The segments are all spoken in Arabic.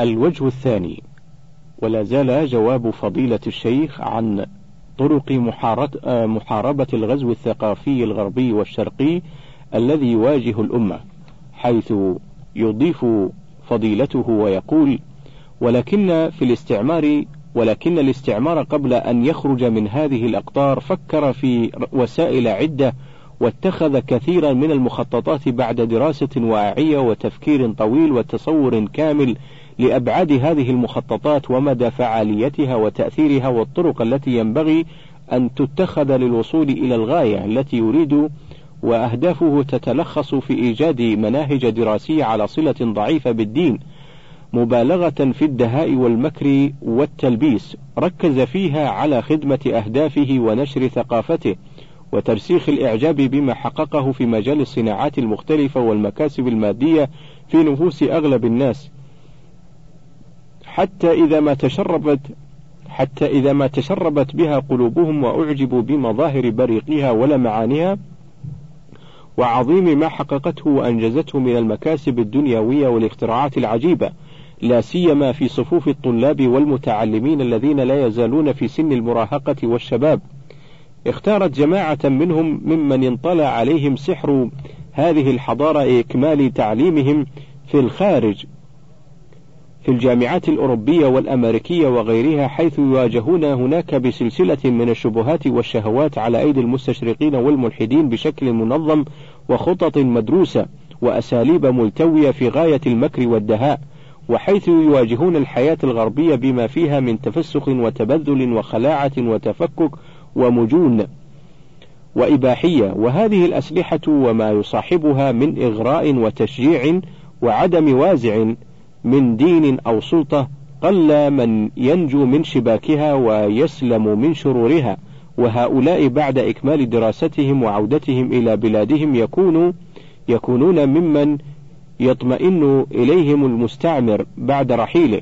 الوجه الثاني ولا زال جواب فضيلة الشيخ عن طرق محاربة الغزو الثقافي الغربي والشرقي الذي يواجه الأمة حيث يضيف فضيلته ويقول ولكن في الاستعمار ولكن الاستعمار قبل أن يخرج من هذه الأقطار فكر في وسائل عدة واتخذ كثيرا من المخططات بعد دراسة واعية وتفكير طويل وتصور كامل لأبعاد هذه المخططات ومدى فعاليتها وتأثيرها والطرق التي ينبغي أن تتخذ للوصول إلى الغاية التي يريد وأهدافه تتلخص في إيجاد مناهج دراسية على صلة ضعيفة بالدين مبالغة في الدهاء والمكر والتلبيس ركز فيها على خدمة أهدافه ونشر ثقافته وترسيخ الإعجاب بما حققه في مجال الصناعات المختلفة والمكاسب المادية في نفوس أغلب الناس. حتى إذا ما تشربت حتى إذا ما تشربت بها قلوبهم وأعجبوا بمظاهر بريقها ولمعانها وعظيم ما حققته وأنجزته من المكاسب الدنيوية والاختراعات العجيبة لا سيما في صفوف الطلاب والمتعلمين الذين لا يزالون في سن المراهقة والشباب. اختارت جماعة منهم ممن انطلع عليهم سحر هذه الحضارة إكمال تعليمهم في الخارج في الجامعات الأوروبية والأمريكية وغيرها حيث يواجهون هناك بسلسلة من الشبهات والشهوات على أيدي المستشرقين والملحدين بشكل منظم وخطط مدروسة وأساليب ملتوية في غاية المكر والدهاء وحيث يواجهون الحياة الغربية بما فيها من تفسخ وتبذل وخلاعة وتفكك ومجون وإباحية. وهذه الأسلحة وما يصاحبها من إغراء وتشجيع وعدم وازع من دين أو سلطة قل من ينجو من شباكها ويسلم من شرورها وهؤلاء بعد إكمال دراستهم وعودتهم إلى بلادهم يكونوا يكونون ممن يطمئن إليهم المستعمر بعد رحيله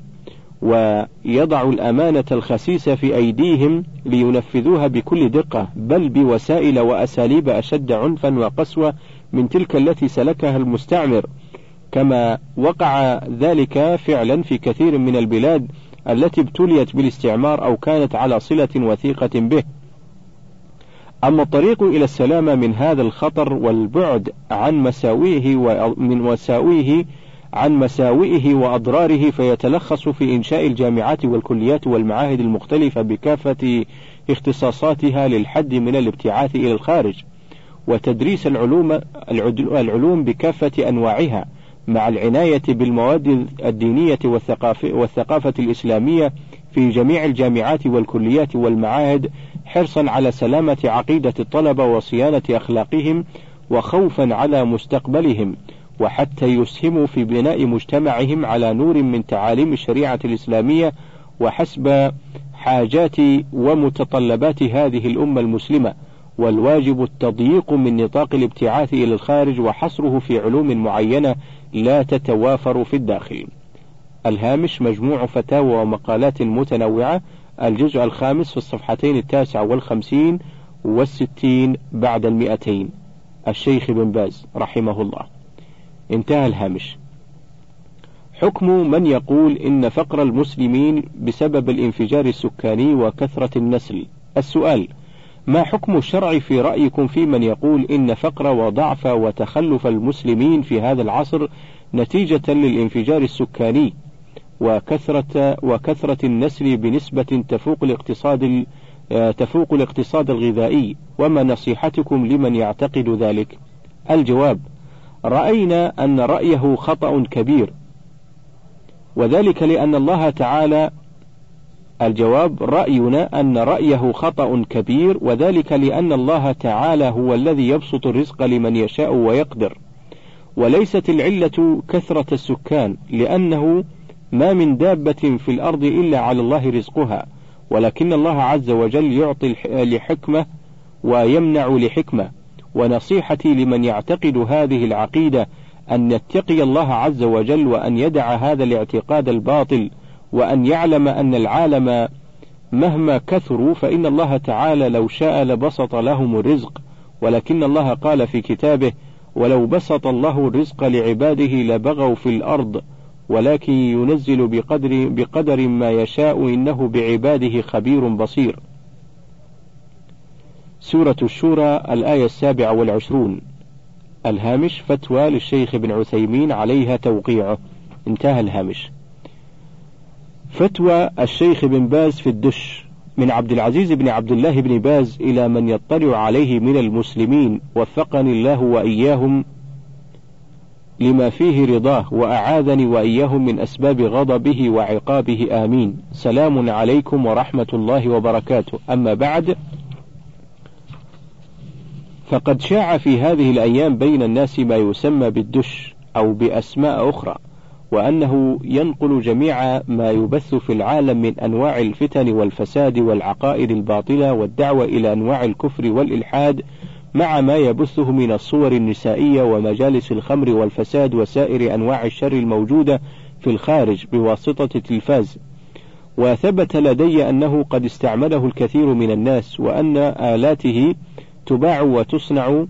ويضع الأمانة الخسيسة في أيديهم لينفذوها بكل دقة بل بوسائل وأساليب أشد عنفا وقسوة من تلك التي سلكها المستعمر. كما وقع ذلك فعلا في كثير من البلاد التي ابتليت بالاستعمار أو كانت على صلة وثيقة به. أما الطريق إلى السلامة من هذا الخطر والبعد عن مساويه ومن مساويه عن مساوئه وأضراره فيتلخص في إنشاء الجامعات والكليات والمعاهد المختلفة بكافة اختصاصاتها للحد من الابتعاث إلى الخارج، وتدريس العلوم العلوم بكافة أنواعها، مع العناية بالمواد الدينية والثقافة, والثقافة الإسلامية في جميع الجامعات والكليات والمعاهد حرصا على سلامة عقيدة الطلبة وصيانة أخلاقهم وخوفا على مستقبلهم وحتى يسهموا في بناء مجتمعهم على نور من تعاليم الشريعة الإسلامية وحسب حاجات ومتطلبات هذه الأمة المسلمة. والواجب التضييق من نطاق الابتعاث إلى الخارج وحصره في علوم معينة لا تتوافر في الداخل. الهامش مجموع فتاوى ومقالات متنوعة الجزء الخامس في الصفحتين التاسعة والخمسين والستين بعد المئتين. الشيخ بن باز رحمه الله. انتهى الهامش. حكم من يقول إن فقر المسلمين بسبب الانفجار السكاني وكثرة النسل. السؤال ما حكم الشرع في رأيكم في من يقول إن فقر وضعف وتخلف المسلمين في هذا العصر نتيجة للانفجار السكاني وكثرة وكثرة النسل بنسبة تفوق الاقتصاد تفوق الاقتصاد الغذائي وما نصيحتكم لمن يعتقد ذلك؟ الجواب: رأينا أن رأيه خطأ كبير، وذلك لأن الله تعالى الجواب رأينا أن رأيه خطأ كبير وذلك لأن الله تعالى هو الذي يبسط الرزق لمن يشاء ويقدر، وليست العلة كثرة السكان لأنه ما من دابة في الأرض إلا على الله رزقها، ولكن الله عز وجل يعطي لحكمة ويمنع لحكمة، ونصيحتي لمن يعتقد هذه العقيدة أن يتقي الله عز وجل وأن يدع هذا الاعتقاد الباطل، وأن يعلم أن العالم مهما كثروا فإن الله تعالى لو شاء لبسط لهم الرزق، ولكن الله قال في كتابه: ولو بسط الله الرزق لعباده لبغوا في الأرض ولكن ينزل بقدر, بقدر ما يشاء إنه بعباده خبير بصير. سورة الشورى الآية السابعة والعشرون. الهامش فتوى للشيخ ابن عثيمين عليها توقيعه. انتهى الهامش. فتوى الشيخ بن باز في الدش من عبد العزيز بن عبد الله بن باز إلى من يطلع عليه من المسلمين وفقني الله وإياهم لما فيه رضاه وأعاذني وإياهم من أسباب غضبه وعقابه. آمين. سلام عليكم ورحمة الله وبركاته. أما بعد فقد شاع في هذه الأيام بين الناس ما يسمى بالدش أو بأسماء أخرى. وأنه ينقل جميع ما يبث في العالم من أنواع الفتن والفساد والعقائد الباطلة والدعوة إلى أنواع الكفر والإلحاد مع ما يبثه من الصور النسائية ومجالس الخمر والفساد وسائر أنواع الشر الموجودة في الخارج بواسطة التلفاز. وثبت لدي أنه قد استعمله الكثير من الناس وأن آلاته تباع وتصنع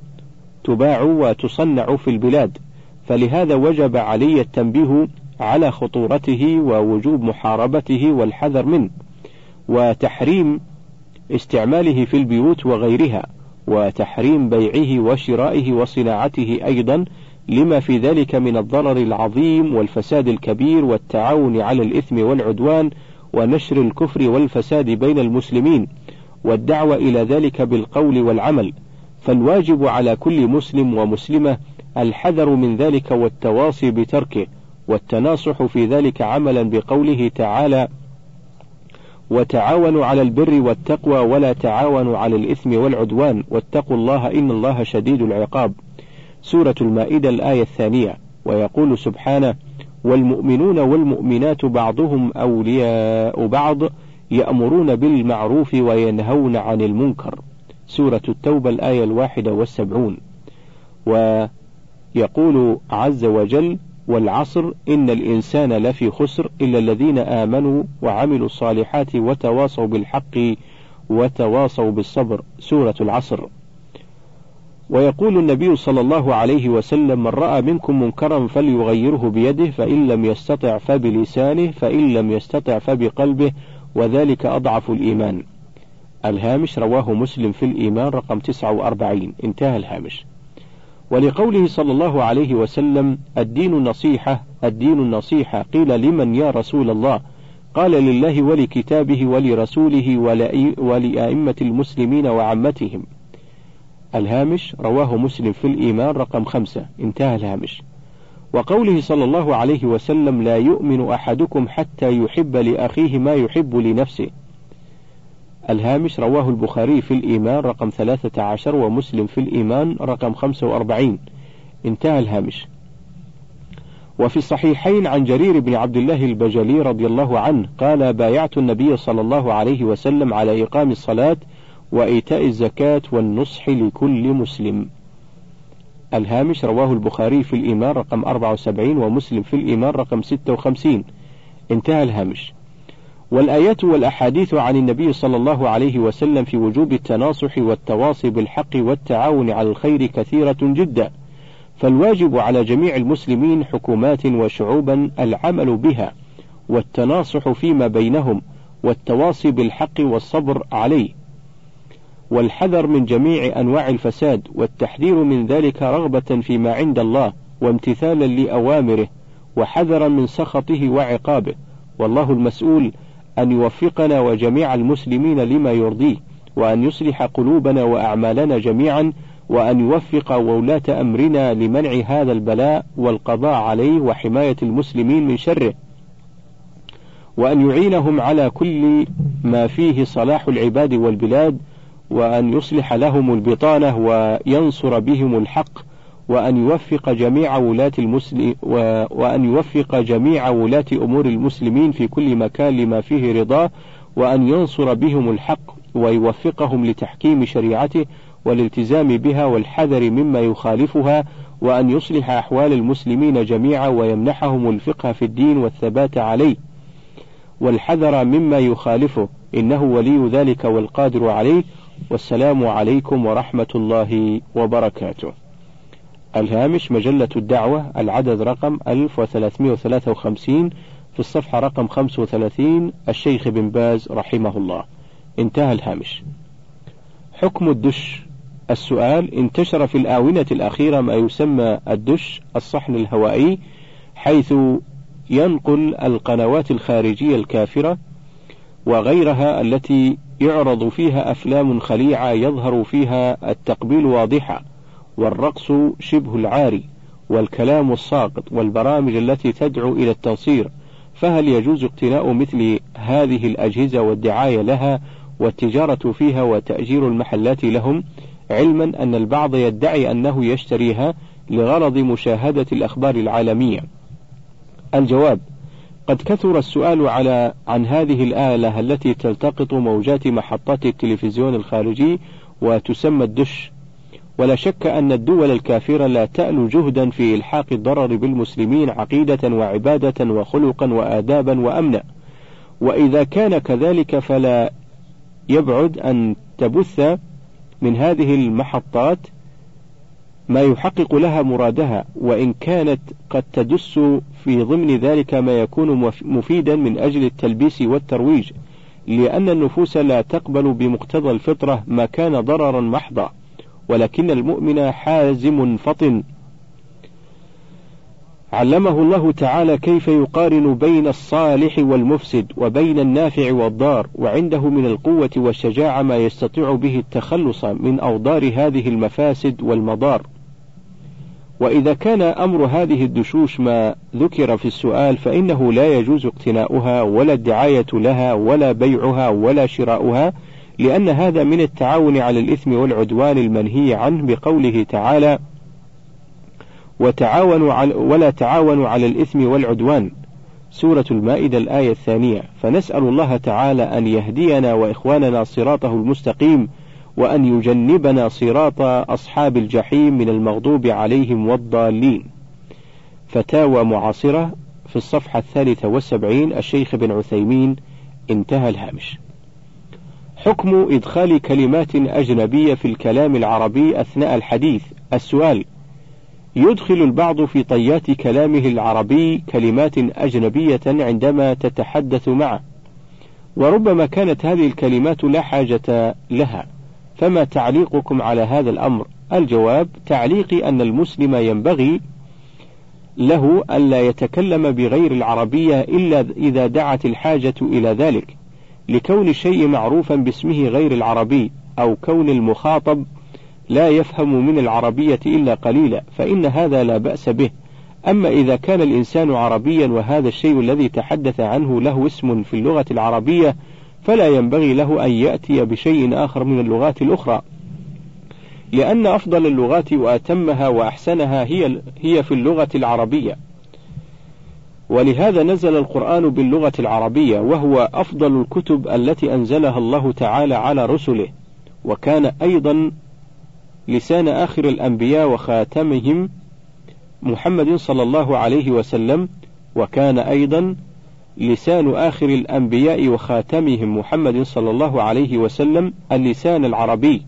تباع وتصنع في البلاد. فلهذا وجب علي التنبيه على خطورته ووجوب محاربته والحذر منه وتحريم استعماله في البيوت وغيرها وتحريم بيعه وشرائه وصناعته أيضا لما في ذلك من الضرر العظيم والفساد الكبير والتعاون على الإثم والعدوان ونشر الكفر والفساد بين المسلمين والدعوة إلى ذلك بالقول والعمل. فالواجب على كل مسلم ومسلمة الحذر من ذلك والتواصي بتركه والتناصح في ذلك عملا بقوله تعالى وتعاونوا على البر والتقوى ولا تعاونوا على الإثم والعدوان واتقوا الله إن الله شديد العقاب. سورة المائدة الآية الثانية ويقول سبحانه والمؤمنون والمؤمنات بعضهم أولياء بعض يأمرون بالمعروف وينهون عن المنكر. سورة التوبة الآية الواحدة والسبعون. ويقول عز وجل والعصر إن الإنسان لفي خسر إلا الذين آمنوا وعملوا الصالحات وتواصوا بالحق وتواصوا بالصبر. سورة العصر. ويقول النبي صلى الله عليه وسلم من رأى منكم منكرا فليغيره بيده فإن لم يستطع فبلسانه فإن لم يستطع فبقلبه وذلك أضعف الإيمان. الهامش رواه مسلم في الإيمان رقم 49 انتهى الهامش. ولقوله صلى الله عليه وسلم الدين النصيحة الدين النصيحة قيل لمن يا رسول الله؟ قال لله ولكتابه ولرسوله ولأئمة المسلمين وعمتهم. الهامش رواه مسلم في الإيمان رقم خمسة. انتهى الهامش. وقوله صلى الله عليه وسلم لا يؤمن أحدكم حتى يحب لأخيه ما يحب لنفسه. الهامش رواه البخاري في الإيمان رقم ثلاثة عشر ومسلم في الإيمان رقم خمسة وأربعين. انتهى الهامش. وفي الصحيحين عن جرير بن عبد الله البجلي رضي الله عنه قال بايعت النبي صلى الله عليه وسلم على إقام الصلاة وإيتاء الزكاة والنصح لكل مسلم. الهامش رواه البخاري في الإيمان رقم 74 ومسلم في الإيمان رقم 56 انتهى الهامش. والآيات والأحاديث عن النبي صلى الله عليه وسلم في وجوب التناصح والتواصي بالحق والتعاون على الخير كثيرة جدا. فالواجب على جميع المسلمين حكومات وشعوبا العمل بها والتناصح فيما بينهم والتواصي بالحق والصبر عليه. والحذر من جميع أنواع الفساد والتحذير من ذلك رغبة فيما عند الله وامتثالا لأوامره وحذرا من سخطه وعقابه. والله المسؤول أن يوفقنا وجميع المسلمين لما يرضيه وأن يصلح قلوبنا وأعمالنا جميعا وأن يوفق ولاة أمرنا لمنع هذا البلاء والقضاء عليه وحماية المسلمين من شره. وأن يعينهم على كل ما فيه صلاح العباد والبلاد وأن يصلح لهم البطانة وينصر بهم الحق وأن يوفق جميع ولاة المسلم وأن يوفق جميع ولاة أمور المسلمين في كل مكان لما فيه رضاه وأن ينصر بهم الحق ويوفقهم لتحكيم شريعته والالتزام بها والحذر مما يخالفها وأن يصلح أحوال المسلمين جميعا ويمنحهم الفقه في الدين والثبات عليه. والحذر مما يخالفه إنه ولي ذلك والقادر عليه. والسلام عليكم ورحمة الله وبركاته. الهامش مجلة الدعوة العدد رقم 1353 في الصفحة رقم 35 الشيخ بن باز رحمه الله. انتهى الهامش. حكم الدش. السؤال انتشر في الآونة الأخيرة ما يسمى الدش الصحن الهوائي حيث ينقل القنوات الخارجية الكافرة وغيرها التي يعرض فيها أفلام خليعة يظهر فيها التقبيل واضحا. والرقص شبه العاري والكلام الساقط والبرامج التي تدعو إلى التنصير فهل يجوز اقتناء مثل هذه الأجهزة والدعاية لها والتجارة فيها وتأجير المحلات لهم؟ علما أن البعض يدعي أنه يشتريها لغرض مشاهدة الأخبار العالمية. الجواب قد كثر السؤال على عن هذه الآلة التي تلتقط موجات محطات التلفزيون الخارجي وتسمى الدش. ولا شك أن الدول الكافرة لا تألو جهدا في إلحاق الضرر بالمسلمين عقيدة وعبادة وخلقا وآدابا وأمنا. وإذا كان كذلك فلا يبعد أن تبث من هذه المحطات ما يحقق لها مرادها وإن كانت قد تدس في ضمن ذلك ما يكون مفيدا من أجل التلبيس والترويج لأن النفوس لا تقبل بمقتضى الفطرة ما كان ضررا محضا. ولكن المؤمن حازم فطن. علمه الله تعالى كيف يقارن بين الصالح والمفسد وبين النافع والضار وعنده من القوة والشجاعة ما يستطيع به التخلص من أوضار هذه المفاسد والمضار. وإذا كان أمر هذه الدشوش ما ذكر في السؤال فإنه لا يجوز اقتناؤها ولا الدعاية لها ولا بيعها ولا شراؤها لأن هذا من التعاون على الإثم والعدوان المنهي عنه بقوله تعالى: وتعاونوا على ولا تعاونوا على الإثم والعدوان سورة المائدة الآية الثانية فنسأل الله تعالى أن يهدينا وإخواننا صراطه المستقيم وأن يجنبنا صراط أصحاب الجحيم من المغضوب عليهم والضالين فتاوى معاصرة في الصفحة الثالثة والسبعين الشيخ بن عثيمين انتهى الهامش. حكم إدخال كلمات أجنبية في الكلام العربي أثناء الحديث. السؤال يدخل البعض في طيات كلامه العربي كلمات أجنبية عندما تتحدث معه وربما كانت هذه الكلمات لا حاجة لها. فما تعليقكم على هذا الأمر؟ الجواب تعليقي أن المسلم ينبغي له ألا يتكلم بغير العربية إلا إذا دعت الحاجة إلى ذلك. لكون الشيء معروفا باسمه غير العربي أو كون المخاطب لا يفهم من العربية إلا قليلا فإن هذا لا بأس به. أما إذا كان الإنسان عربيا وهذا الشيء الذي تحدث عنه له اسم في اللغة العربية فلا ينبغي له أن يأتي بشيء آخر من اللغات الأخرى. لأن أفضل اللغات وأتمها وأحسنها هي هي في اللغة العربية. ولهذا نزل القرآن باللغة العربية وهو أفضل الكتب التي أنزلها الله تعالى على رسله. وكان أيضا لسان آخر الأنبياء وخاتمهم محمد صلى الله عليه وسلم وكان أيضا لسان آخر الأنبياء وخاتمهم محمد صلى الله عليه وسلم اللسان العربي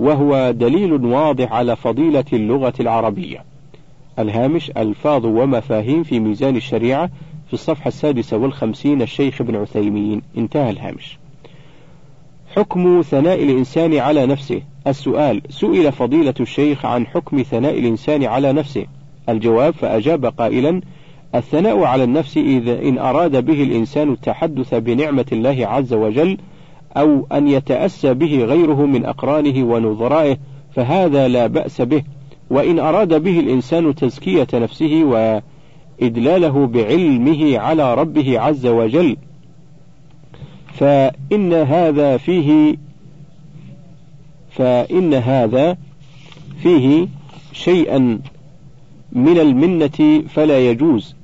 وهو دليل واضح على فضيلة اللغة العربية. الهامش ألفاظ ومفاهيم في ميزان الشريعة في الصفحة السادسة والخمسين الشيخ ابن عثيمين. انتهى الهامش. حكم ثناء الإنسان على نفسه. السؤال سئل فضيلة الشيخ عن حكم ثناء الإنسان على نفسه. الجواب فأجاب قائلا الثناء على النفس إذا إن أراد به الإنسان التحدث بنعمة الله عز وجل أو أن يتأسى به غيره من أقرانه ونظرائه فهذا لا بأس به. وإن أراد به الإنسان تزكية نفسه وإدلاله بعلمه على ربه عز وجل فإن هذا فيه فإن هذا فيه شيئا من المنة فلا يجوز.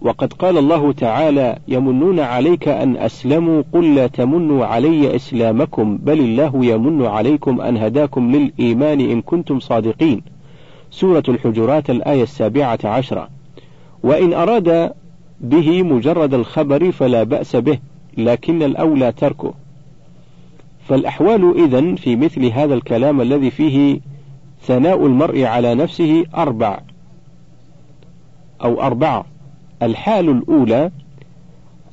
وقد قال الله تعالى يمنون عليك أن أسلموا قل لا تمنوا علي إسلامكم بل الله يمن عليكم أن هداكم للإيمان إن كنتم صادقين سورة الحجرات الآية السابعة عشرة. وإن أراد به مجرد الخبر فلا بأس به لكن الأولى تركه. فالأحوال إذن في مثل هذا الكلام الذي فيه ثناء المرء على نفسه أربع. أو أربعة الحال الأولى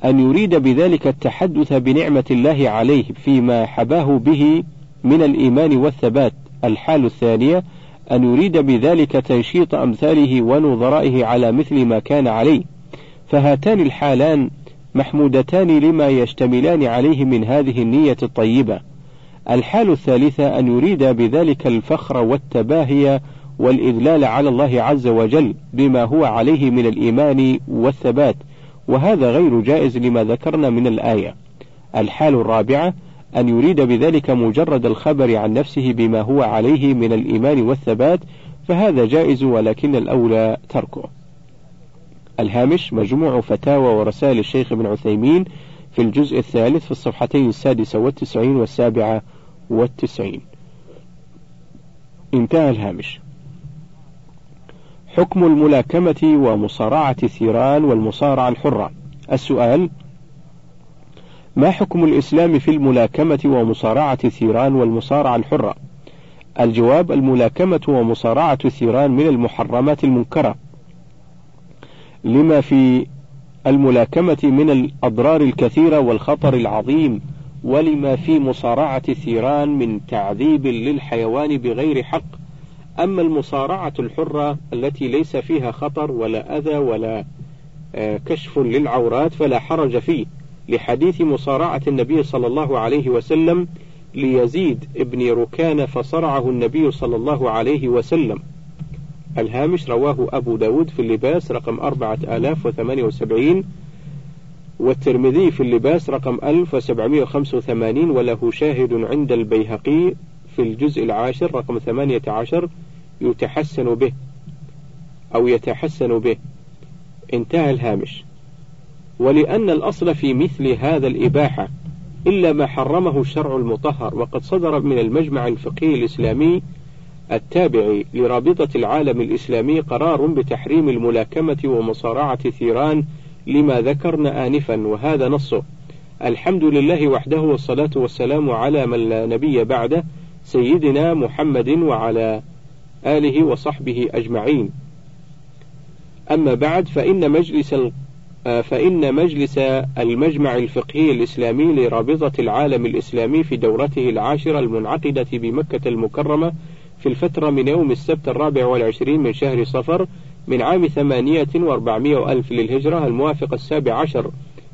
أن يريد بذلك التحدث بنعمة الله عليه فيما حباه به من الإيمان والثبات. الحال الثانية أن يريد بذلك تنشيط أمثاله ونظرائه على مثل ما كان عليه. فهاتان الحالان محمودتان لما يشتملان عليه من هذه النية الطيبة. الحال الثالثة أن يريد بذلك الفخر والتباهي والإذلال على الله عز وجل بما هو عليه من الإيمان والثبات. وهذا غير جائز لما ذكرنا من الآية. الحال الرابعة أن يريد بذلك مجرد الخبر عن نفسه بما هو عليه من الإيمان والثبات فهذا جائز ولكن الأولى تركه. الهامش مجموع فتاوى ورسائل الشيخ ابن عثيمين في الجزء الثالث في الصفحتين السادسة والتسعين والسابعة والتسعين. انتهى الهامش. حكم الملاكمة ومصارعة الثيران والمصارعة الحرة. السؤال ما حكم الإسلام في الملاكمة ومصارعة الثيران والمصارعة الحرة؟ الجواب الملاكمة ومصارعة الثيران من المحرمات المنكرة. لما في الملاكمة من الأضرار الكثيرة والخطر العظيم ولما في مصارعة الثيران من تعذيب للحيوان بغير حق. أما المصارعة الحرة التي ليس فيها خطر ولا أذى ولا آه، كشف للعورات فلا حرج فيه. لحديث مصارعة النبي صلى الله عليه وسلم ليزيد ابن ركان فصرعه النبي صلى الله عليه وسلم. الهامش رواه أبو داود في اللباس رقم أربعة آلاف وثمانية وسبعين والترمذي في اللباس رقم ألف وسبعمائة وخمسة وثمانين وله شاهد عند البيهقي في الجزء العاشر رقم ثمانية عشر يتحسن به أو يتحسن به. انتهى الهامش. ولأن الأصل في مثل هذا الإباحة إلا ما حرمه الشرع المطهر وقد صدر من المجمع الفقهي الإسلامي التابع لرابطة العالم الإسلامي قرار بتحريم الملاكمة ومصارعة الثيران لما ذكرنا آنفا وهذا نصه. الحمد لله وحده والصلاة والسلام على من لا نبي بعده سيدنا محمد وعلى آله وصحبه أجمعين. أما بعد فإن مجلس فإن مجلس المجمع الفقهي الإسلامي لرابطة العالم الإسلامي في دورته العاشرة المنعقدة بمكة المكرمة في الفترة من يوم السبت الرابع والعشرين من شهر صفر من عام ثمانية وأربعمائة ألف للهجرة الموافق السابع عشر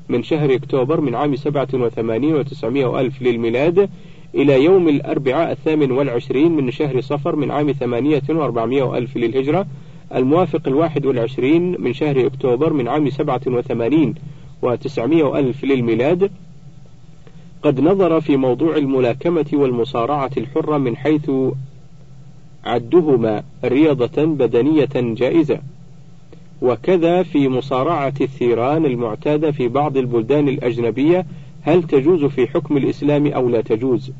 من شهر أكتوبر من عام سبعة وثمانين وتسعمائة ألف للميلاد إلى يوم الأربعاء الثامن والعشرين من شهر صفر من عام ثمانية وأربعمائة ألف للهجرة الموافق الواحد والعشرين من شهر أكتوبر من عام سبعة وثمانين وتسعمائة ألف للميلاد. قد نظر في موضوع الملاكمة والمصارعة الحرة من حيث عدهما رياضة بدنية جائزة. وكذا في مصارعة الثيران المعتادة في بعض البلدان الأجنبية هل تجوز في حكم الإسلام أو لا تجوز؟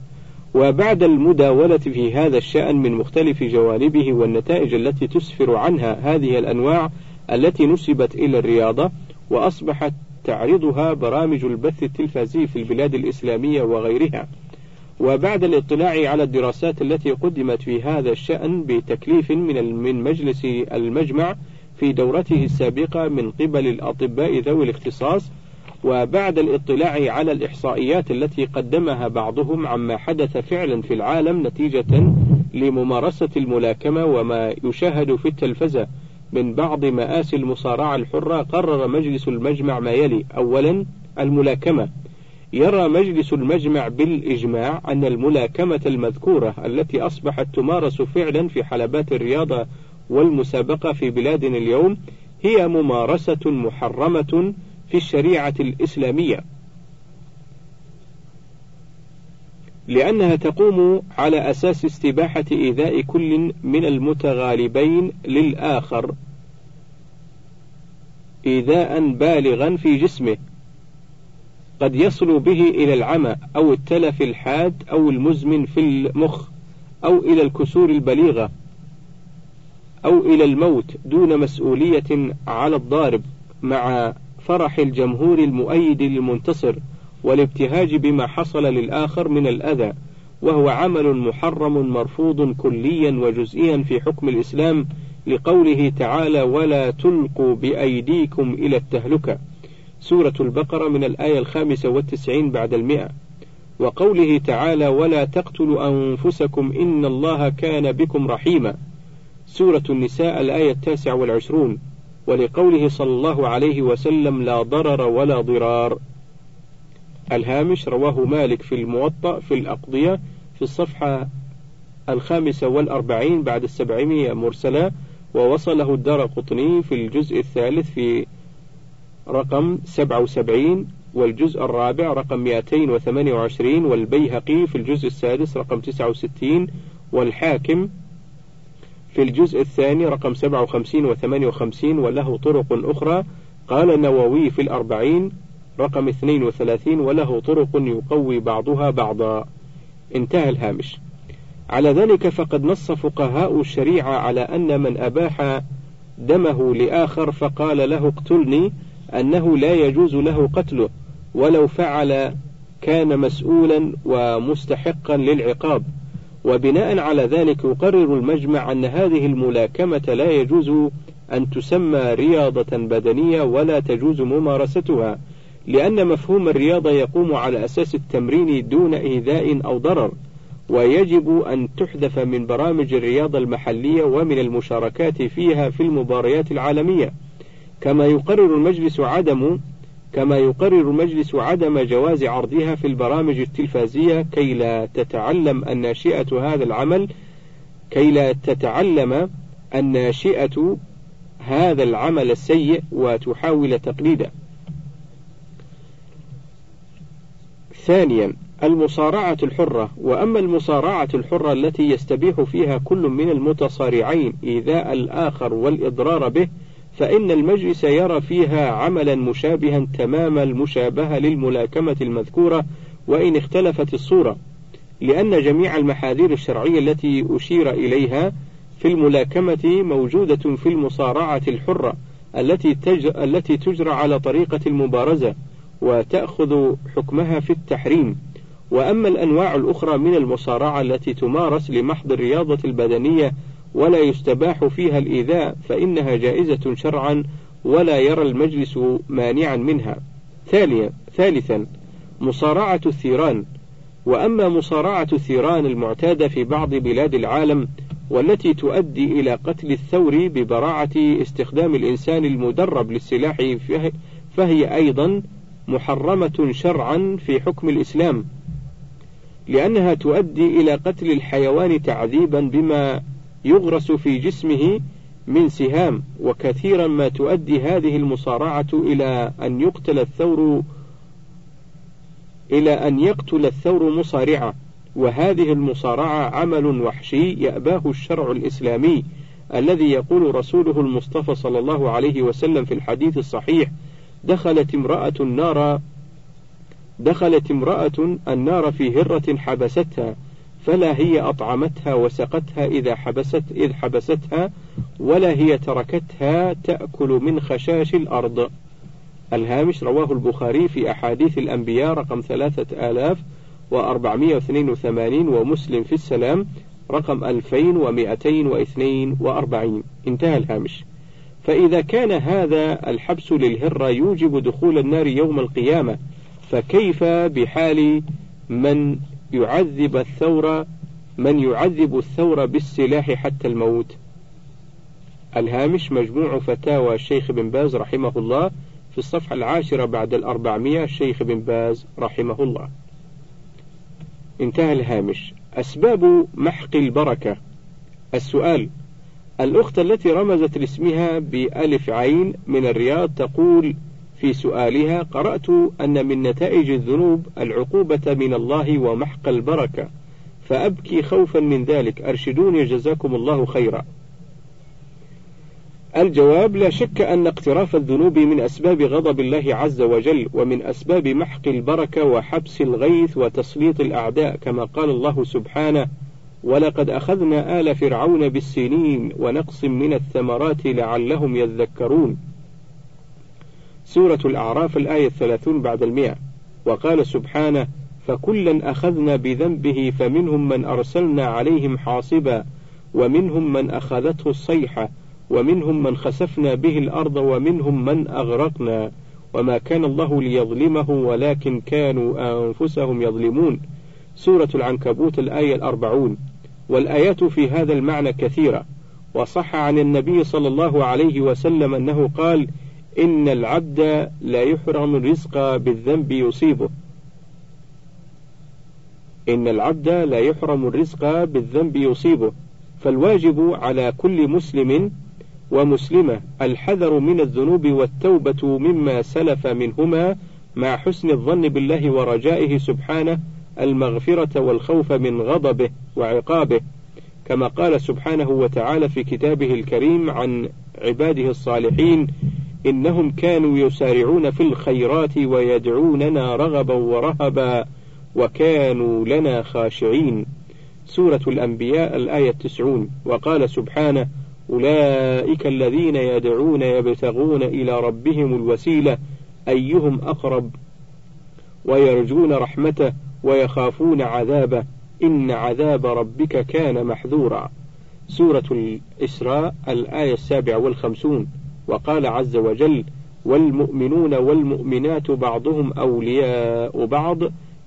وبعد المداولة في هذا الشأن من مختلف جوانبه والنتائج التي تسفر عنها هذه الأنواع التي نسبت إلى الرياضة وأصبحت تعرضها برامج البث التلفزي في البلاد الإسلامية وغيرها. وبعد الاطلاع على الدراسات التي قدمت في هذا الشأن بتكليف من من مجلس المجمع في دورته السابقة من قبل الأطباء ذوي الاختصاص وبعد الاطلاع على الإحصائيات التي قدمها بعضهم عما حدث فعلا في العالم نتيجة لممارسة الملاكمة وما يشاهد في التلفزة. من بعض مآسي المصارعة الحرة قرر مجلس المجمع ما يلي أولا الملاكمة. يرى مجلس المجمع بالإجماع أن الملاكمة المذكورة التي أصبحت تمارس فعلا في حلبات الرياضة والمسابقة في بلادنا اليوم هي ممارسة محرمة في الشريعة الإسلامية. لأنها تقوم على أساس استباحة إيذاء كل من المتغالبين للآخر إيذاء بالغا في جسمه. قد يصل به إلى العمى أو التلف الحاد أو المزمن في المخ أو إلى الكسور البليغة أو إلى الموت دون مسؤولية على الضارب مع فرح الجمهور المؤيد للمنتصر والابتهاج بما حصل للآخر من الأذى وهو عمل محرم مرفوض كليا وجزئيا في حكم الإسلام لقوله تعالى ولا تلقوا بأيديكم إلى التهلكة سورة البقرة من الآية الخامسة والتسعين بعد المئة. وقوله تعالى ولا تقتلوا أنفسكم إن الله كان بكم رحيما سورة النساء الآية التاسعة والعشرون. ولقوله صلى الله عليه وسلم لا ضرر ولا ضرار. الهامش رواه مالك في الموطأ في الأقضية في الصفحة الخامسة والأربعين بعد السبعمية مرسلة ووصله الدار قطني في الجزء الثالث في رقم سبعة وسبعين والجزء الرابع رقم 228 والبيهقي في الجزء السادس رقم 69 والحاكم في الجزء الثاني رقم 57 و 58 وله طرق أخرى. قال النووي في الأربعين رقم 32 وله طرق يقوي بعضها بعضا. انتهى الهامش. على ذلك فقد نص فقهاء الشريعة على أن من أباح دمه لآخر فقال له اقتلني أنه لا يجوز له قتله ولو فعل كان مسؤولا ومستحقا للعقاب. وبناء على ذلك يقرر المجمع أن هذه الملاكمة لا يجوز أن تسمى رياضة بدنية ولا تجوز ممارستها لأن مفهوم الرياضة يقوم على أساس التمرين دون إيذاء أو ضرر ويجب أن تحذف من برامج الرياضة المحلية ومن المشاركات فيها في المباريات العالمية. كما يقرر المجلس عدم كما يقرر المجلس عدم جواز عرضها في البرامج التلفازية كي لا تتعلم الناشئة هذا العمل كي لا تتعلم الناشئة هذا العمل السيء وتحاول تقليده. ثانيا المصارعة الحرة وأما المصارعة الحرة التي يستبيح فيها كل من المتصارعين إيذاء الآخر والإضرار به فإن المجلس يرى فيها عملا مشابها تمام المشابهة للملاكمة المذكورة وإن اختلفت الصورة لأن جميع المحاذير الشرعية التي أشير إليها في الملاكمة موجودة في المصارعة الحرة التي التي تجرى على طريقة المبارزة وتأخذ حكمها في التحريم. وأما الأنواع الأخرى من المصارعة التي تمارس لمحض الرياضة البدنية ولا يستباح فيها الإيذاء فإنها جائزة شرعا ولا يرى المجلس مانعا منها. ثانيا ثالثا مصارعة الثيران وأما مصارعة الثيران المعتادة في بعض بلاد العالم والتي تؤدي إلى قتل الثور ببراعة استخدام الإنسان المدرب للسلاح فهي أيضا محرمة شرعا في حكم الإسلام لأنها تؤدي إلى قتل الحيوان تعذيبا بما يغرس في جسمه من سهام وكثيرا ما تؤدي هذه المصارعة إلى أن يقتل الثور إلى أن يقتل الثور مصارعة. وهذه المصارعة عمل وحشي يأباه الشرع الإسلامي الذي يقول رسوله المصطفى صلى الله عليه وسلم في الحديث الصحيح دخلت امرأة النار دخلت امرأة النار في هرة حبستها فلا هي أطعمتها وسقتها إذا حبست إذ حبستها ولا هي تركتها تأكل من خشاش الأرض. الهامش رواه البخاري في أحاديث الأنبياء رقم ثلاثة آلاف وأربعمائة واثنين وثمانين ومسلم في السلام رقم ألفين ومائتين واثنين وأربعين. انتهى الهامش. فإذا كان هذا الحبس للهرة يوجب دخول النار يوم القيامة فكيف بحال من يعذب الثور من يعذب الثور بالسلاح حتى الموت. الهامش مجموع فتاوى الشيخ بن باز رحمه الله في الصفحة العاشرة بعد الأربعمائة الشيخ بن باز رحمه الله. انتهى الهامش. أسباب محق البركة. السؤال الأخت التي رمزت لاسمها بألف عين من الرياض تقول في سؤالها قرأت أن من نتائج الذنوب العقوبة من الله ومحق البركة فأبكي خوفا من ذلك. أرشدوني جزاكم الله خيرا. الجواب لا شك أن اقتراف الذنوب من أسباب غضب الله عز وجل ومن أسباب محق البركة وحبس الغيث وتسليط الأعداء كما قال الله سبحانه ولقد أخذنا آل فرعون بالسنين ونقص من الثمرات لعلهم يذكرون سورة الأعراف الآية الثلاثون بعد المئة. وقال سبحانه فكلا أخذنا بذنبه فمنهم من أرسلنا عليهم حاصبا ومنهم من أخذته الصيحة ومنهم من خسفنا به الأرض ومنهم من أغرقنا. وما كان الله ليظلمه ولكن كانوا أنفسهم يظلمون. سورة العنكبوت الآية الأربعون. والآيات في هذا المعنى كثيرة. وصح عن النبي صلى الله عليه وسلم أنه قال إن العبد لا يحرم الرزق بالذنب يصيبه. إن العبد لا يحرم الرزق بالذنب يصيبه. فالواجب على كل مسلم ومسلمة الحذر من الذنوب والتوبة مما سلف منهما مع حسن الظن بالله ورجائه سبحانه المغفرة والخوف من غضبه وعقابه. كما قال سبحانه وتعالى في كتابه الكريم عن عباده الصالحين إنهم كانوا يسارعون في الخيرات ويدعوننا رغبا ورهبا وكانوا لنا خاشعين. سورة الأنبياء الآية التسعون. وقال سبحانه أولئك الذين يدعون يبتغون إلى ربهم الوسيلة. أيهم أقرب؟ ويرجون رحمته ويخافون عذابه. إن عذاب ربك كان محذورا. سورة الإسراء الآية السابعة والخمسون. وقال عز وجل والمؤمنون والمؤمنات بعضهم أولياء بعض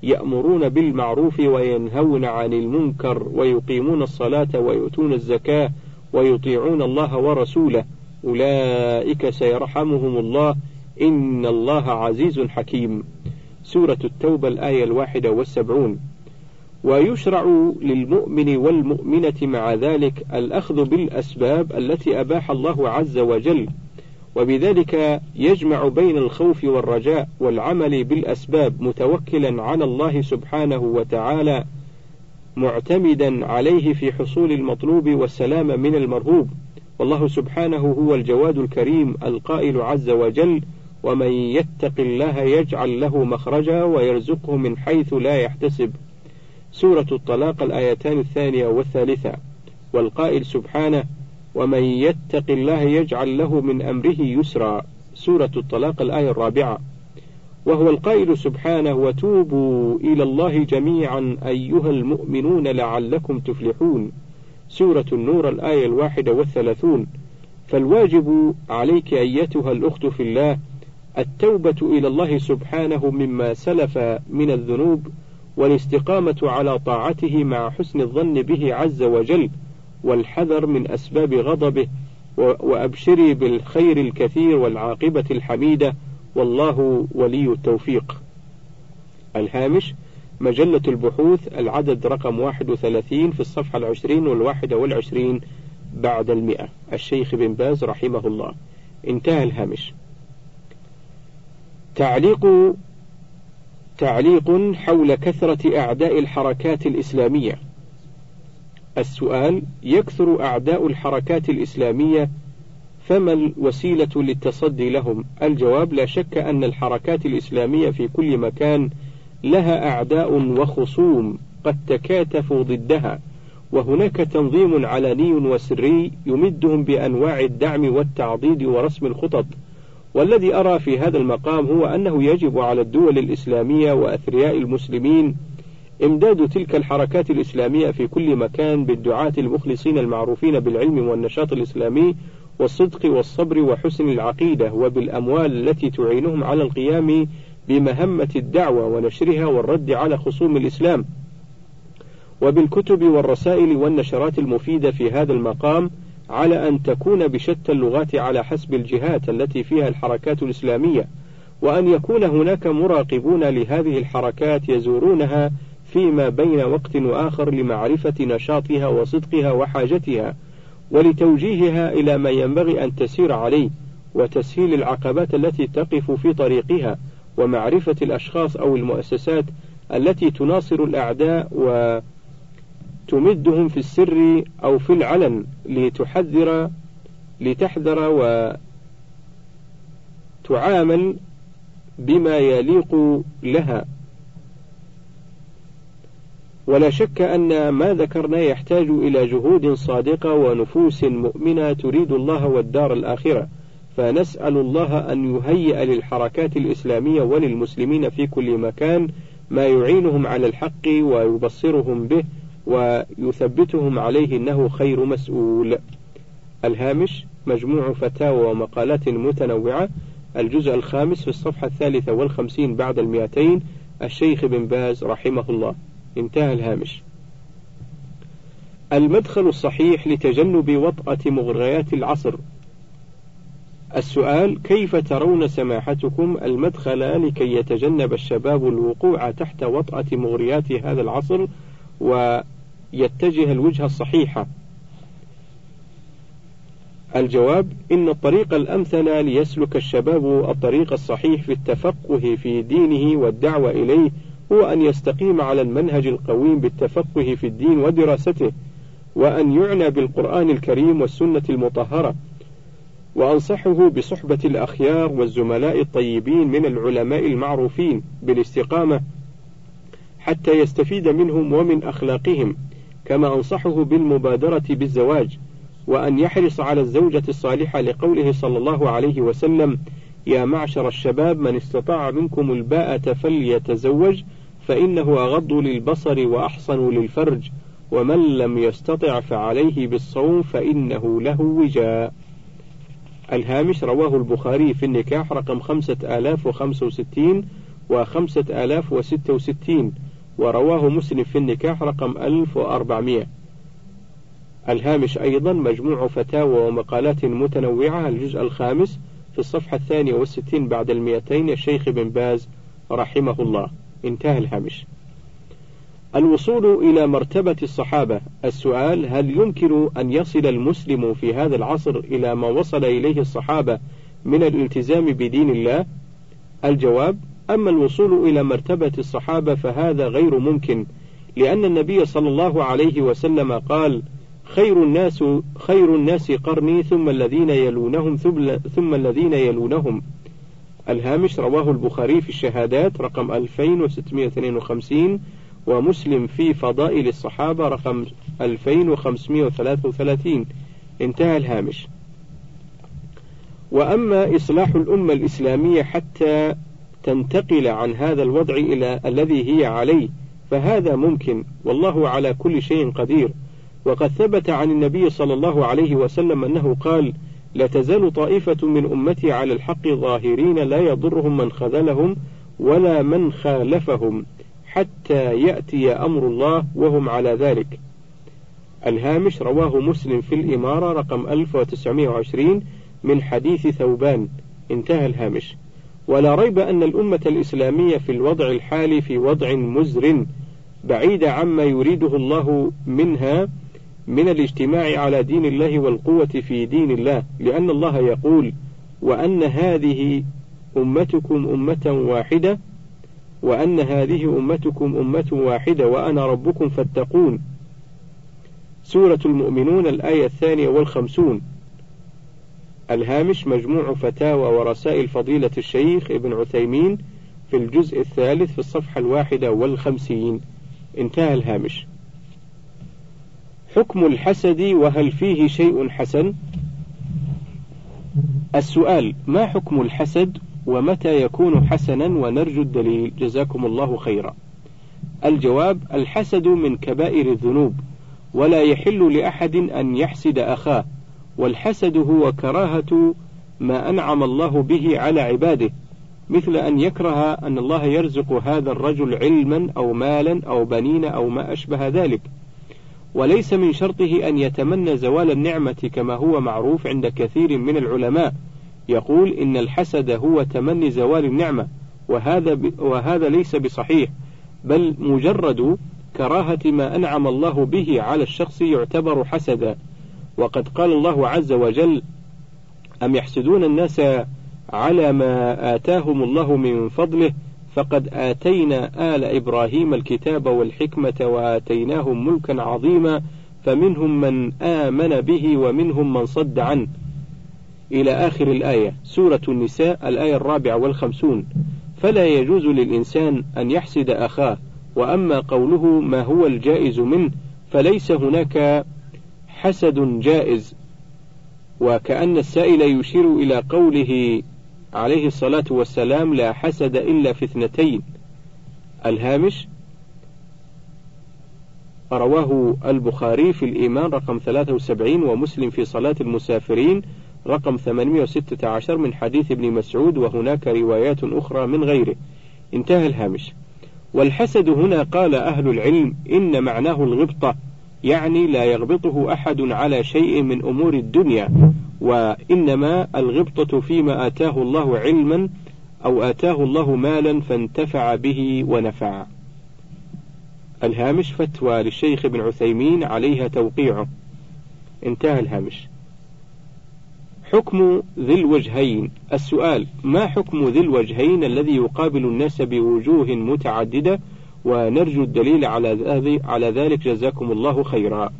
يأمرون بالمعروف وينهون عن المنكر ويقيمون الصلاة ويؤتون الزكاة ويطيعون الله ورسوله. أولئك سيرحمهم الله. إن الله عزيز حكيم. سورة التوبة الآية الواحدة والسبعون. ويشرع للمؤمن والمؤمنة مع ذلك الأخذ بالأسباب التي أباح الله عز وجل وبذلك يجمع بين الخوف والرجاء والعمل بالأسباب متوكلا على الله سبحانه وتعالى معتمدا عليه في حصول المطلوب والسلام من المرهوب والله سبحانه هو الجواد الكريم القائل عز وجل ومن يتق الله يجعل له مخرجا ويرزقه من حيث لا يحتسب سورة الطلاق الآيتان الثانية والثالثة. والقائل سبحانه ومن يتق الله يجعل له من أمره يسرا. سورة الطلاق الآية الرابعة. وهو القائل سبحانه وتوبوا إلى الله جميعا أيها المؤمنون لعلكم تفلحون. سورة النور الآية الواحدة والثلاثون. فالواجب عليك أيتها الأخت في الله التوبة إلى الله سبحانه مما سلف من الذنوب والاستقامة على طاعته مع حسن الظن به عز وجل. والحذر من أسباب غضبه وأبشري بالخير الكثير والعاقبة الحميدة. والله ولي التوفيق. الهامش مجلة البحوث العدد رقم 31 في الصفحة العشرين والواحدة والعشرين بعد المئة. الشيخ بن باز رحمه الله. انتهى الهامش. تعليق تعليق حول كثرة أعداء الحركات الإسلامية. السؤال يكثر أعداء الحركات الإسلامية فما الوسيلة للتصدي لهم؟ الجواب لا شك أن الحركات الإسلامية في كل مكان لها أعداء وخصوم قد تكاتفوا ضدها، وهناك تنظيم علني وسري يمدهم بأنواع الدعم والتعضيد ورسم الخطط، والذي أرى في هذا المقام هو أنه يجب على الدول الإسلامية وأثرياء المسلمين إمداد تلك الحركات الإسلامية في كل مكان بالدعاة المخلصين المعروفين بالعلم والنشاط الإسلامي والصدق والصبر وحسن العقيدة وبالأموال التي تعينهم على القيام بمهمة الدعوة ونشرها والرد على خصوم الإسلام. وبالكتب والرسائل والنشرات المفيدة في هذا المقام على أن تكون بشتى اللغات على حسب الجهات التي فيها الحركات الإسلامية وأن يكون هناك مراقبون لهذه الحركات يزورونها فيما بين وقت وآخر لمعرفة نشاطها وصدقها وحاجتها ولتوجيهها إلى ما ينبغي أن تسير عليه وتسهيل العقبات التي تقف في طريقها ومعرفة الأشخاص أو المؤسسات التي تناصر الأعداء وتمدهم في السر أو في العلن لتحذر لتحذر وتعامل بما يليق لها. ولا شك أن ما ذكرنا يحتاج إلى جهود صادقة ونفوس مؤمنة تريد الله والدار الآخرة، فنسأل الله أن يهيئ للحركات الإسلامية وللمسلمين في كل مكان ما يعينهم على الحق ويبصرهم به ويثبتهم عليه أنه خير مسؤول. الهامش مجموع فتاوى ومقالات متنوعة. الجزء الخامس في الصفحة الثالثة والخمسين بعد المئتين الشيخ بن باز رحمه الله. انتهى الهامش. المدخل الصحيح لتجنب وطأة مغريات العصر. السؤال كيف ترون سماحتكم المدخل لكي يتجنب الشباب الوقوع تحت وطأة مغريات هذا العصر ويتجه الوجهة الصحيحة الجواب إن الطريق الأمثل ليسلك الشباب الطريق الصحيح في التفقه في دينه والدعوة إليه هو أن يستقيم على المنهج القويم بالتفقه في الدين ودراسته وأن يعنى بالقرآن الكريم والسنة المطهرة وأنصحه بصحبة الأخيار والزملاء الطيبين من العلماء المعروفين بالاستقامة حتى يستفيد منهم ومن أخلاقهم كما أنصحه بالمبادرة بالزواج وأن يحرص على الزوجة الصالحة لقوله صلى الله عليه وسلم يا معشر الشباب من استطاع منكم الباءة فليتزوج فإنه أغض للبصر وأحصن للفرج ومن لم يستطع فعليه بالصوم فإنه له وجاء. الهامش رواه البخاري في النكاح رقم خمسة آلاف وخمسة وستين وخمسة آلاف وستة وستين ورواه مسلم في النكاح رقم ألف وأربعمائة. الهامش أيضا مجموع فتاوى ومقالات متنوعة الجزء الخامس في الصفحة الثانية والستين بعد المئتين الشيخ بن باز رحمه الله. انتهى الهامش. الوصول إلى مرتبة الصحابة. السؤال هل يمكن أن يصل المسلم في هذا العصر إلى ما وصل إليه الصحابة من الالتزام بدين الله؟ الجواب أما الوصول إلى مرتبة الصحابة فهذا غير ممكن لأن النبي صلى الله عليه وسلم قال خير الناس خير الناس قرني ثم الذين يلونهم ثم الذين يلونهم. الهامش رواه البخاري في الشهادات رقم 2652 ومسلم في فضائل الصحابة رقم 2533 انتهى الهامش. وأما إصلاح الأمة الإسلامية حتى تنتقل عن هذا الوضع إلى الذي هي عليه فهذا ممكن والله على كل شيء قدير. وقد ثبت عن النبي صلى الله عليه وسلم أنه قال لا تزال طائفة من أمتي على الحق ظاهرين لا يضرهم من خذلهم ولا من خالفهم حتى يأتي أمر الله وهم على ذلك. الهامش رواه مسلم في الإمارة رقم 1920 من حديث ثوبان. انتهى الهامش. ولا ريب أن الأمة الإسلامية في الوضع الحالي في وضع مزر بعيد عما يريده الله منها من الاجتماع على دين الله والقوة في دين الله لأن الله يقول وأن هذه أمتكم أمة واحدة وأن هذه أمتكم أمة واحدة وأنا ربكم فاتقون. سورة المؤمنون الآية الثانية والخمسون. الهامش مجموع فتاوى ورسائل فضيلة الشيخ ابن عثيمين في الجزء الثالث في الصفحة الواحدة والخمسين. انتهى الهامش. حكم الحسد وهل فيه شيء حسن؟ السؤال ما حكم الحسد ومتى يكون حسنا؟ ونرجو الدليل. جزاكم الله خيرا. الجواب الحسد من كبائر الذنوب ولا يحل لأحد أن يحسد أخاه والحسد هو كراهة ما أنعم الله به على عباده مثل أن يكره أن الله يرزق هذا الرجل علما أو مالا أو بنين أو ما أشبه ذلك. وليس من شرطه أن يتمنى زوال النعمة كما هو معروف عند كثير من العلماء. يقول إن الحسد هو تمني زوال النعمة وهذا وهذا ليس بصحيح بل مجرد كراهة ما أنعم الله به على الشخص يعتبر حسدا. وقد قال الله عز وجل أم يحسدون الناس على ما آتاهم الله من فضله فقد آتينا آل إبراهيم الكتاب والحكمة وآتيناهم ملكا عظيما فمنهم من آمن به ومنهم من صد عنه. إلى آخر الآية سورة النساء الآية الرابعة والخمسون. فلا يجوز للإنسان أن يحسد أخاه وأما قوله ما هو الجائز منه فليس هناك حسد جائز. وكأن السائل يشير إلى قوله عليه الصلاة والسلام لا حسد إلا في اثنتين. الهامش رواه البخاري في الإيمان رقم 73 ومسلم في صلاة المسافرين رقم 816 من حديث ابن مسعود وهناك روايات أخرى من غيره. انتهى الهامش. والحسد هنا قال أهل العلم إن معناه الغبطة يعني لا يغبطه أحد على شيء من أمور الدنيا. وإنما الغبطة فيما آتاه الله علما أو آتاه الله مالا فانتفع به ونفع. الهامش فتوى للشيخ ابن عثيمين عليها توقيعه انتهى الهامش. حكم ذي الوجهين. السؤال ما حكم ذي الوجهين الذي يقابل الناس بوجوه متعددة؟ ونرجو الدليل على ذلك. جزاكم الله خيرا.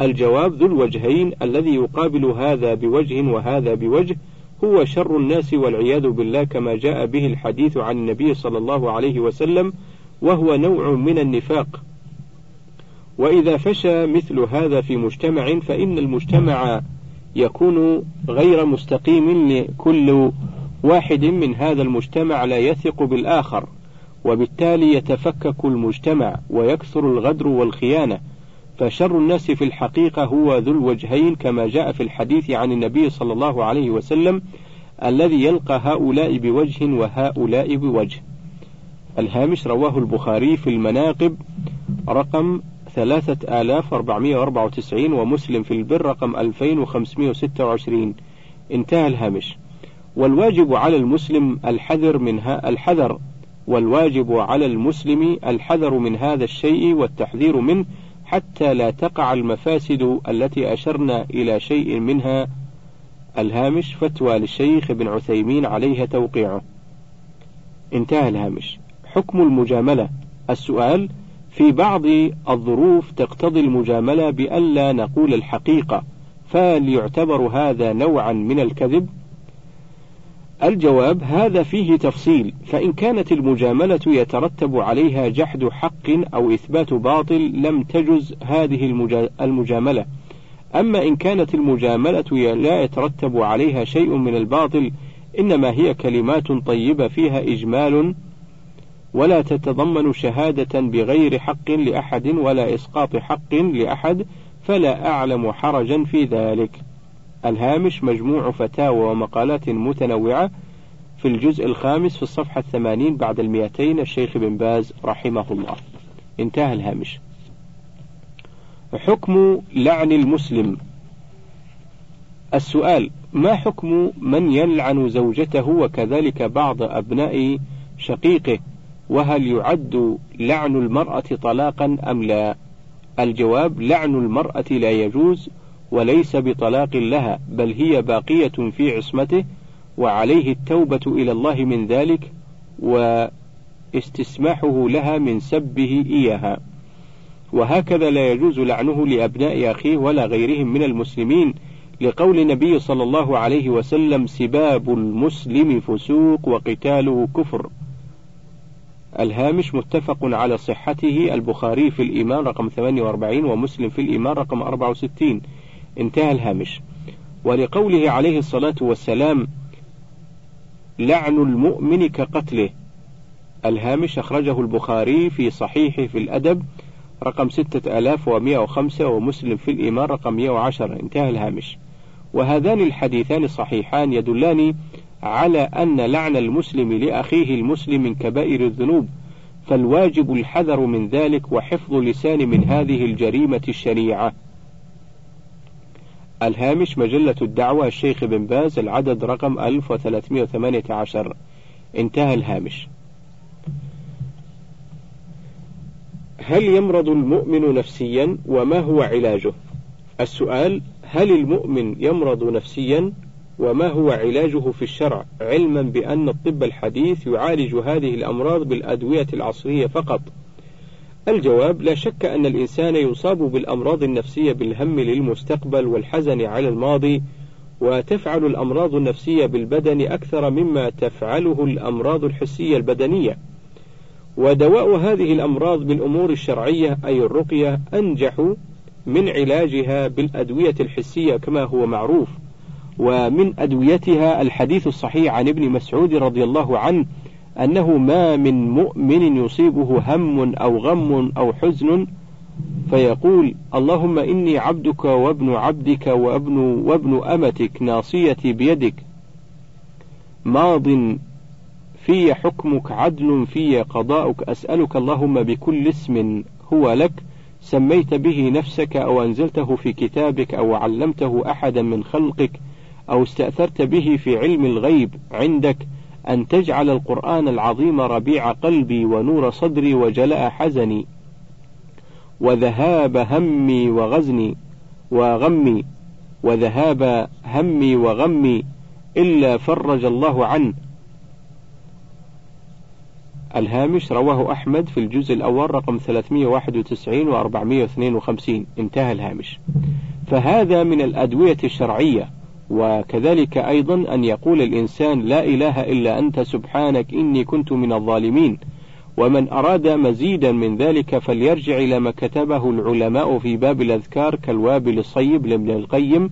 الجواب ذو الوجهين الذي يقابل هذا بوجه وهذا بوجه هو شر الناس والعياذ بالله كما جاء به الحديث عن النبي صلى الله عليه وسلم وهو نوع من النفاق. وإذا فشى مثل هذا في مجتمع فإن المجتمع يكون غير مستقيم لكل واحد من هذا المجتمع لا يثق بالآخر وبالتالي يتفكك المجتمع ويكثر الغدر والخيانة. فشر الناس في الحقيقة هو ذو الوجهين كما جاء في الحديث عن النبي صلى الله عليه وسلم الذي يلقى هؤلاء بوجه وهؤلاء بوجه. الهامش رواه البخاري في المناقب رقم ثلاثة آلاف أربعمائة وأربعة وتسعين ومسلم في البر رقم ألفين وخمسمائة وستة وعشرين. انتهى الهامش. والواجب على المسلم الحذر من الحذر. والواجب على المسلم الحذر من هذا الشيء والتحذير منه حتى لا تقع المفاسد التي أشرنا إلى شيء منها. الهامش فتوى للشيخ ابن عثيمين عليها توقيعه. انتهى الهامش. حكم المجاملة. السؤال في بعض الظروف تقتضي المجاملة بألا نقول الحقيقة فهل يعتبر هذا نوعا من الكذب؟ الجواب هذا فيه تفصيل فإن كانت المجاملة يترتب عليها جحد حق أو إثبات باطل لم تجز هذه المجاملة أما إن كانت المجاملة لا يترتب عليها شيء من الباطل إنما هي كلمات طيبة فيها إجمال ولا تتضمن شهادة بغير حق لأحد ولا إسقاط حق لأحد فلا أعلم حرجا في ذلك. الهامش مجموع فتاوى ومقالات متنوعة في الجزء الخامس في الصفحة الثمانين بعد المئتين الشيخ بن باز رحمه الله. انتهى الهامش. حكم لعن المسلم السؤال ما حكم من يلعن زوجته وكذلك بعض أبناء شقيقه وهل يعد لعن المرأة طلاقا أم لا؟ الجواب لعن المرأة لا يجوز وليس بطلاق لها بل هي باقية في عصمته وعليه التوبة إلى الله من ذلك واستسماحه لها من سبه إياها. وهكذا لا يجوز لعنه لأبناء أخيه ولا غيرهم من المسلمين لقول النبي صلى الله عليه وسلم سباب المسلم فسوق وقتاله كفر. الهامش متفق على صحته البخاري في الإيمان رقم 48 ومسلم في الإيمان رقم 64 انتهى الهامش. ولقوله عليه الصلاة والسلام لعن المؤمن كقتله. الهامش أخرجه البخاري في صحيحه في الأدب رقم 6105 ومسلم في الإيمان رقم 110 انتهى الهامش. وهذان الحديثان الصحيحان يدلان على أن لعن المسلم لأخيه المسلم من كبائر الذنوب. فالواجب الحذر من ذلك وحفظ اللسان من هذه الجريمة الشنيعة. الهامش مجلة الدعوة الشيخ بن باز العدد رقم 1318 انتهى الهامش. هل يمرض المؤمن نفسيا وما هو علاجه؟ السؤال هل المؤمن يمرض نفسيا وما هو علاجه في الشرع علما بأن الطب الحديث يعالج هذه الأمراض بالأدوية العصرية فقط الجواب لا شك أن الإنسان يصاب بالأمراض النفسية بالهم للمستقبل والحزن على الماضي وتفعل الأمراض النفسية بالبدن أكثر مما تفعله الأمراض الحسية البدنية. ودواء هذه الأمراض بالأمور الشرعية أي الرقية أنجح من علاجها بالأدوية الحسية كما هو معروف. ومن أدويتها الحديث الصحيح عن ابن مسعود رضي الله عنه أنه ما من مؤمن يصيبه هم أو غم أو حزن فيقول اللهم إني عبدك وابن عبدك وابن وابن أمتك ناصيتي بيدك ماض في حكمك عدل في قضاؤك أسألك اللهم بكل اسم هو لك سميت به نفسك أو أنزلته في كتابك أو علمته أحدا من خلقك أو استأثرت به في علم الغيب عندك أن تجعل القرآن العظيم ربيع قلبي ونور صدري وجلاء حزني وذهاب همي وغزني وغمي وذهاب همي وغمي إلا فرج الله عنه. الهامش رواه أحمد في الجزء الأول رقم 391 و 452 انتهى الهامش. فهذا من الأدوية الشرعية وكذلك أيضا أن يقول الإنسان لا إله إلا أنت سبحانك إني كنت من الظالمين. ومن أراد مزيدا من ذلك فليرجع إلى ما كتبه العلماء في باب الأذكار كالوابل الصيب لابن القيم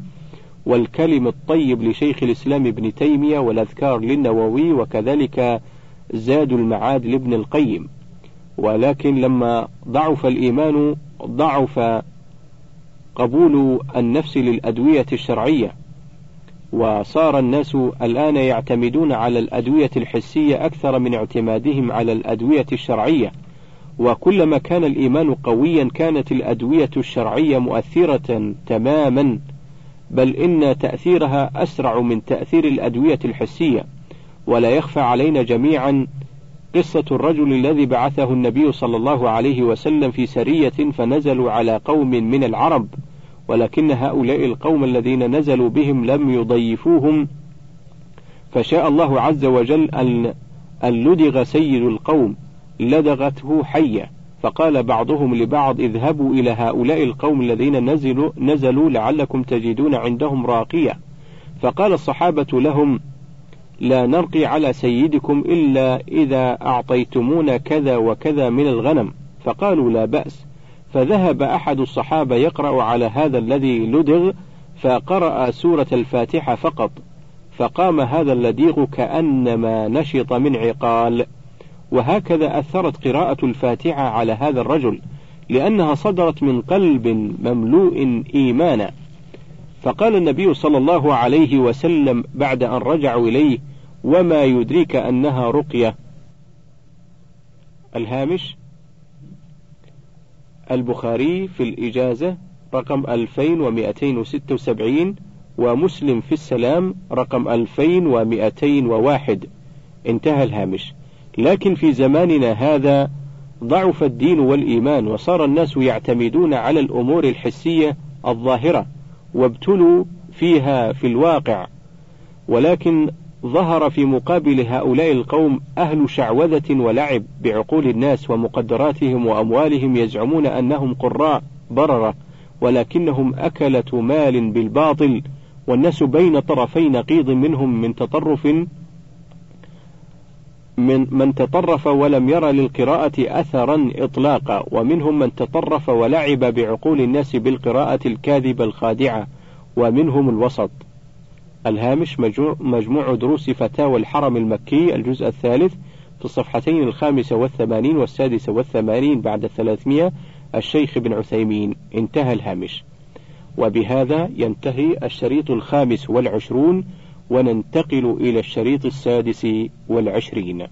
والكلم الطيب لشيخ الإسلام ابن تيمية والأذكار للنووي وكذلك زاد المعاد لابن القيم. ولكن لما ضعف الإيمان ضعف قبول النفس للأدوية الشرعية. وصار الناس الآن يعتمدون على الأدوية الحسية أكثر من اعتمادهم على الأدوية الشرعية. وكلما كان الإيمان قويا كانت الأدوية الشرعية مؤثرة تماما. بل إن تأثيرها أسرع من تأثير الأدوية الحسية. ولا يخفى علينا جميعا قصة الرجل الذي بعثه النبي صلى الله عليه وسلم في سرية فنزلوا على قوم من العرب. ولكن هؤلاء القوم الذين نزلوا بهم لم يضيفوهم. فشاء الله عز وجل أن لدغ سيد القوم لدغته حية. فقال بعضهم لبعض اذهبوا إلى هؤلاء القوم الذين نزلوا, نزلوا لعلكم تجدون عندهم راقية. فقال الصحابة لهم لا نرقي على سيدكم إلا إذا أعطيتمونا كذا وكذا من الغنم. فقالوا لا بأس. فذهب أحد الصحابة يقرأ على هذا الذي لدغ فقرأ سورة الفاتحة فقط فقام هذا اللديغ كأنما نشط من عقال. وهكذا أثرت قراءة الفاتحة على هذا الرجل لأنها صدرت من قلب مملوء إيمانا. فقال النبي صلى الله عليه وسلم بعد أن رجعوا إليه وما يدريك أنها رقية. الهامش البخاري في الإجازة رقم 2276 ومسلم في السلام رقم 2201 انتهى الهامش. لكن في زماننا هذا ضعف الدين والإيمان وصار الناس يعتمدون على الأمور الحسية الظاهرة وابتلوا فيها في الواقع. ولكن ظهر في مقابل هؤلاء القوم أهل شعوذة ولعب بعقول الناس ومقدراتهم وأموالهم يزعمون أنهم قراء بررة ولكنهم أكلة مال بالباطل والناس بين طرفي نقيض منهم من تطرف من من تطرف ولم يرى للقراءة أثرا إطلاقا ومنهم من تطرف ولعب بعقول الناس بالقراءة الكاذبة الخادعة ومنهم الوسط. الهامش مجموع دروس فتاوى الحرم المكي الجزء الثالث في الصفحتين الخامسة والثمانين والسادسة والثمانين بعد الثلاثمية الشيخ بن عثيمين. انتهى الهامش. وبهذا ينتهي الشريط الخامس والعشرون وننتقل إلى الشريط السادس والعشرين.